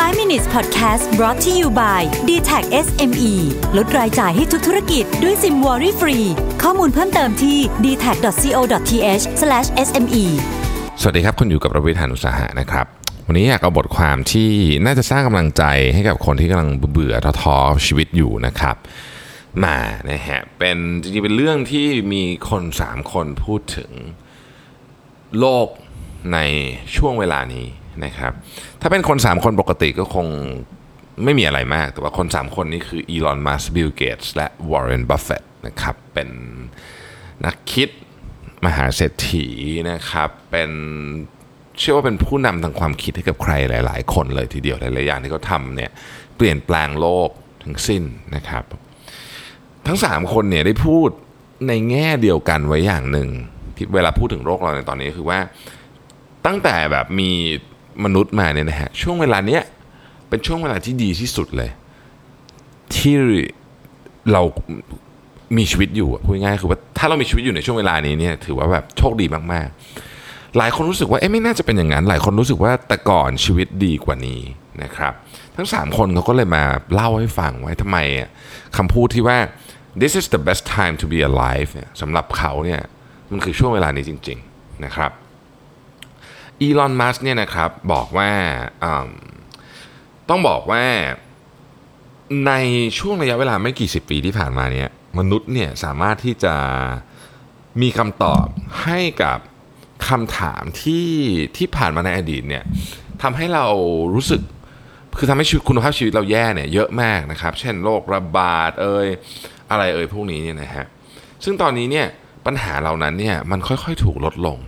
5 minutes podcast brought to you by d t a c SME ลดรายจ่ายให้ทุกธุรกิจด้วยซิมวอรี่ฟรี ข้อมูลเพิ่มเติมที่ d t a c c o t h s m e สวัสดีครับ คุณอยู่กับระวิทยานุสาหะนะครับ วันนี้อยากเอาบทความที่น่าจะสร้างกำลังใจให้กับคนที่กำลังเบื่อท้อชีวิตอยู่นะครับ มานะฮะเป็นจริงๆเป็นเรื่องที่มีคน 3 คนพูดถึงโลกในช่วงเวลานี้ นะครับถ้าเป็นคน 3 คนปกติก็คงไม่มีอะไรมาก แต่ว่าคน 3 คนนี้คืออีลอนมัสก์บิลเกตส์และวอร์เรนบัฟเฟตนะครับเป็นนักคิดมหาเศรษฐีนะครับเป็นเชื่อว่าเป็นผู้นำทางความคิดให้กับใครหลาย ๆ คนเลยทีเดียวหลายๆอย่างที่เขาทำเนี่ยเปลี่ยนแปลงโลกทั้งสิ้นนะครับ ทั้ง 3 คนเนี่ยได้พูดในแง่เดียวกันไว้อย่างหนึ่งที่เวลาพูดถึงโลกเราในตอนนี้คือว่าตั้งแต่แบบมี มนุษย์มาเนี่ยนะฮะช่วงเวลาเนี้ยเป็นช่วงเวลาที่ดีที่สุดเลย ที่เรามีชีวิตอยู่พูดง่ายๆคือว่าถ้าเรามีชีวิตอยู่ในช่วงเวลานี้เนี่ยถือว่าแบบโชคดีมากๆ หลายคนรู้สึกว่าเอ๊ะไม่น่าจะเป็นอย่างนั้น หลายคนรู้สึกว่าแต่ก่อนชีวิตดีกว่านี้นะครับ ทั้ง 3 คนเขาก็เลยมาเล่าให้ฟังไว้ทำไมคำพูดที่ว่า this is the best time to be alive เนี่ยสำหรับเขาเนี่ยมันคือช่วงเวลานี้จริง ๆ นะครับ อีลอนมัสเนี่ยนะครับบอกว่าต้องบอกว่าในช่วงระยะเวลาไม่กี่สิบปีที่ผ่านมาเนี่ยมนุษย์เนี่ยสามารถที่จะมีคำตอบให้กับคำถามที่ที่ผ่านมาในอดีตเนี่ยทำให้เรารู้สึกคือทำให้ชีวิตคุณภาพชีวิตเราแย่เนี่ยเยอะมากนะครับ เช่นโรคระบาดเอ่ยอะไรเอ่ยพวกนี้เนี่ยนะฮะซึ่งตอนนี้เนี่ยปัญหาเหล่านั้นเนี่ยมันค่อยๆถูกลดลง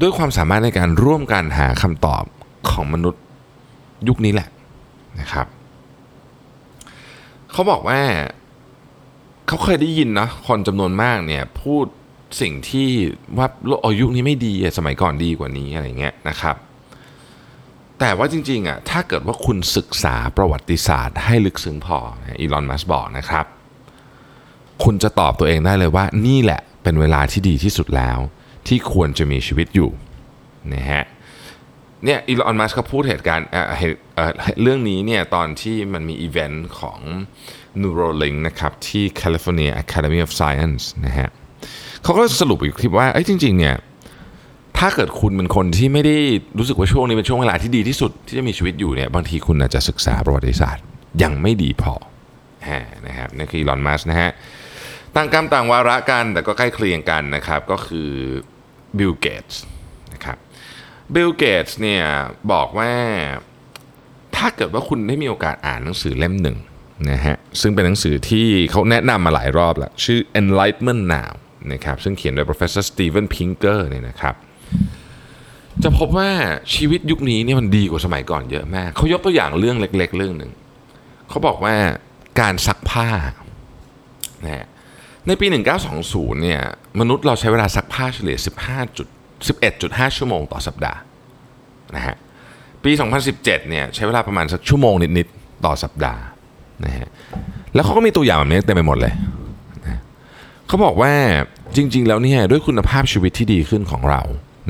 ด้วยความสามารถในการร่วมกันหาคำตอบของมนุษย์ยุคนี้แหละนะครับเขาบอกว่าเขาเคยได้ยินนะคนจำนวนมากเนี่ยพูดสิ่งที่ว่าโลกอายุนี้ไม่ดีสมัยก่อนดีกว่านี้อะไรเงี้ยนะครับ แต่ว่าจริงๆอะถ้าเกิดว่าคุณศึกษาประวัติศาสตร์ให้ลึกซึ้งพออีลอนมัสบอกนะครับ คุณจะตอบตัวเองได้เลยว่านี่แหละเป็นเวลาที่ดีที่สุดแล้ว ที่ควรจะมีชีวิตอยู่นะฮะเนี่ยอีลอนมัสก์เขาพูดเหตุการณ์เหตุเรื่องนี้เนี่ยตอนที่มันมีอีเวนต์ของ Neuralink นะครับที่ California Academy of Science นะฮะเขาก็สรุปอีกคลิปว่าเอ้จริงๆเนี่ยถ้าเกิดคุณเป็นคนที่ไม่ได้รู้สึกว่าช่วงนี้เป็นช่วงเวลาที่ดีที่สุดที่จะมีชีวิตอยู่เนี่ยบางทีคุณอาจจะศึกษาประวัติศาสตร์ยังไม่ดีพอนะครับนี่คืออีลอนมัสก์นะฮะต่างกรรมต่างวาระกันแต่ก็ใกล้เคียงกันนะครับก็คือ บิลเกตส์นะครับบิลเกตส์เนี่ยบอกว่าถ้าเกิดว่าคุณได้มีโอกาสอ่านหนังสือเล่มหนึ่งนะฮะซึ่งเป็นหนังสือที่เขาแนะนำมาหลายรอบแล้ว ชื่อ Enlightenment Now นะครับซึ่งเขียนโดย professor Steven Pinker เนี่ยนะครับจะพบว่าชีวิตยุคนี้เนี่ยมันดีกว่าสมัยก่อนเยอะมาก เขายกตัวอย่างเรื่องเล็ก ๆ เรื่องหนึ่ง เขาบอกว่าการซักผ้านะฮะ ในปี 1920 เนี่ยมนุษย์เราใช้เวลาซักผ้าเฉลี่ย 15.11.5 ชั่วโมงต่อสัปดาห์นะฮะปี 2017 เนี่ยใช้เวลาประมาณสักชั่วโมงนิดๆต่อสัปดาห์นะฮะแล้วเขาก็มีตัวอย่างแบบนี้เต็มไปหมดเลยนะเขาบอกว่าจริง ๆ แล้วเนี่ยด้วยคุณภาพชีวิตที่ดีขึ้นของเรา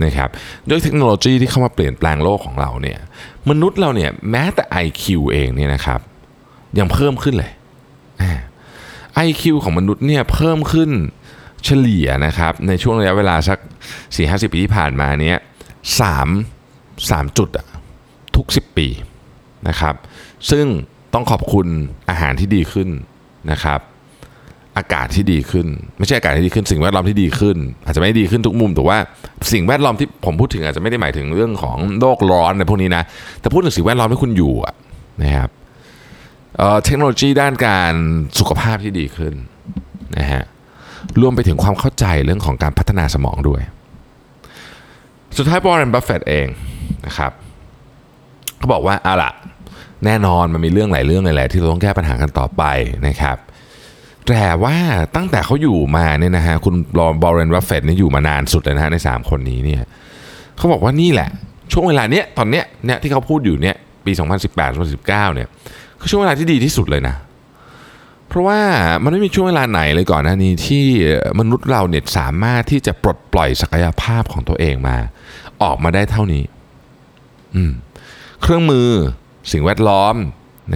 นะครับด้วยเทคโนโลยีที่เข้ามาเปลี่ยนแปลงโลกของเราเนี่ยมนุษย์เราเนี่ยแม้แต่ IQ เองเนี่ยนะครับยังเพิ่มขึ้นเลย IQ ของมนุษย์เนี่ยเพิ่มขึ้นเฉลี่ยนะครับในช่วงระยะเวลาสัก 4-50 ปีที่ผ่านมาเนี้ย3 3จุดอะทุก 10 ปีนะครับซึ่งต้องขอบคุณอาหารที่ดีขึ้นนะครับ อากาศที่ดีขึ้น ไม่ใช่อากาศที่ดีขึ้น สิ่งแวดล้อมที่ดีขึ้น อาจจะไม่ดีขึ้นทุกมุมแต่ว่าสิ่งแวดล้อมที่ผมพูดถึงอาจจะไม่ได้หมายถึงเรื่องของโลกร้อนในพวกนี้นะแต่พูดถึงสิ่งแวดล้อมที่คุณอยู่อะนะครับ เทคโนโลยีด้านการสุขภาพที่ดีขึ้นนะฮะรวมไปถึงความเข้าใจเรื่องของการพัฒนาสมองด้วย สุดท้ายวอร์เรนบัฟเฟตเองนะครับเขาบอกว่าเอาล่ะแน่นอนมันมีเรื่องหลายเรื่องเลยแหละที่เราต้องแก้ปัญหากันต่อไปนะครับแต่ว่าตั้งแต่เขาอยู่มาเนี่ยนะฮะคุณวอร์เรนบัฟเฟตนี่อยู่มานานสุดเลยนะฮะใน 3 คนนี้เนี่ยเขาบอกว่านี่แหละ ช่วงเวลาเนี้ยตอนเนี้ยเนี่ยที่เขาพูดอยู่เนี่ยปี 2018-2019เนี่ย คือช่วงเวลาที่ดีที่สุดเลยนะ เพราะว่ามันไม่มีช่วงเวลาไหนเลยก่อนหน้านี้ที่มนุษย์เราเนี่ยสามารถที่จะปลดปล่อยศักยภาพของตัวเองมา ออกมาได้เท่านี้ อืม เครื่องมือสิ่งแวดล้อม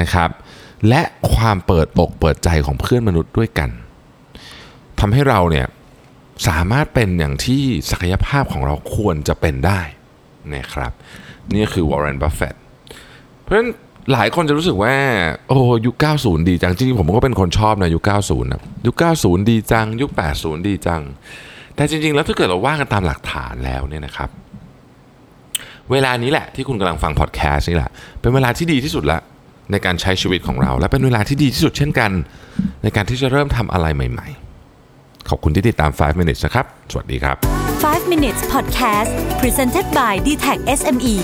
นะครับ และความเปิดอกเปิดใจของเพื่อนมนุษย์ด้วยกันทำให้เราเนี่ยสามารถเป็นอย่างที่ศักยภาพของเราควรจะเป็นได้นะครับ นี่คือวอร์เรนบัฟเฟตเพราะฉะนั้น หลายคนจะรู้สึกว่า โอ้ยุค 90 ดีจัง จริงๆ ผมก็เป็นคนชอบนะยุค 90 นะ ยุค 90 ดีจัง ยุค 80 ดีจัง แต่จริง ๆ แล้วถ้าเกิดเราว่ากันตามหลักฐานแล้วเนี่ยนะครับ เวลานี้แหละที่คุณกำลังฟังพอดแคสต์นี่แหละ เป็นเวลาที่ดีที่สุดละในการใช้ชีวิตของเรา และเป็นเวลาที่ดีที่สุดเช่นกัน ในการที่จะเริ่มทำอะไรใหม่ ๆ ขอบคุณที่ติดตาม 5 minutes นะครับ สวัสดีครับ 5 minutes podcast presented by d t e c h SME